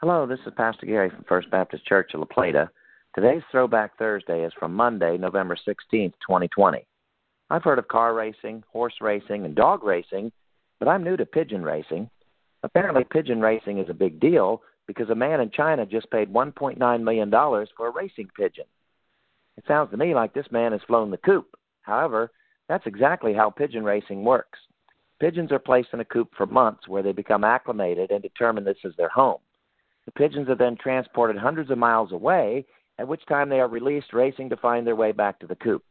Hello, this is Pastor Gary from First Baptist Church of La Plata. Today's Throwback Thursday is from Monday, November 16th, 2020. I've heard of car racing, horse racing, and dog racing, but I'm new to pigeon racing. Apparently, pigeon racing is a big deal because a man in China just paid $1.9 million for a racing pigeon. It sounds to me like this man has flown the coop. However, that's exactly how pigeon racing works. Pigeons are placed in a coop for months where they become acclimated and determine this is their home. The pigeons are then transported hundreds of miles away, at which time they are released racing to find their way back to the coop.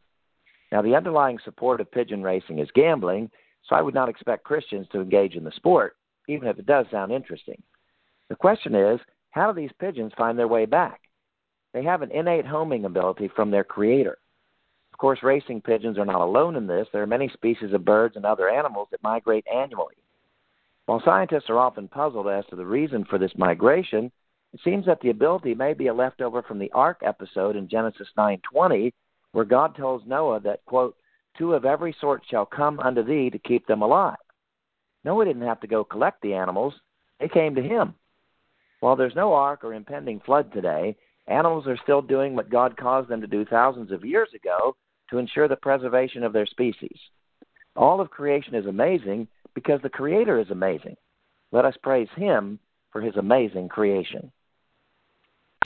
Now, the underlying support of pigeon racing is gambling, so I would not expect Christians to engage in the sport, even if it does sound interesting. The question is how do these pigeons find their way back? They have an innate homing ability from their creator. Of course, racing pigeons are not alone in this. There are many species of birds and other animals that migrate annually. While scientists are often puzzled as to the reason for this migration, it seems that the ability may be a leftover from the ark episode in Genesis 9:20, where God tells Noah that quote, two of every sort shall come unto thee to keep them alive. Noah didn't have to go collect the animals, they came to him. While there's no ark or impending flood today, animals are still doing what God caused them to do thousands of years ago to ensure the preservation of their species. All of creation is amazing, because the Creator is amazing. Let us praise Him for His amazing creation.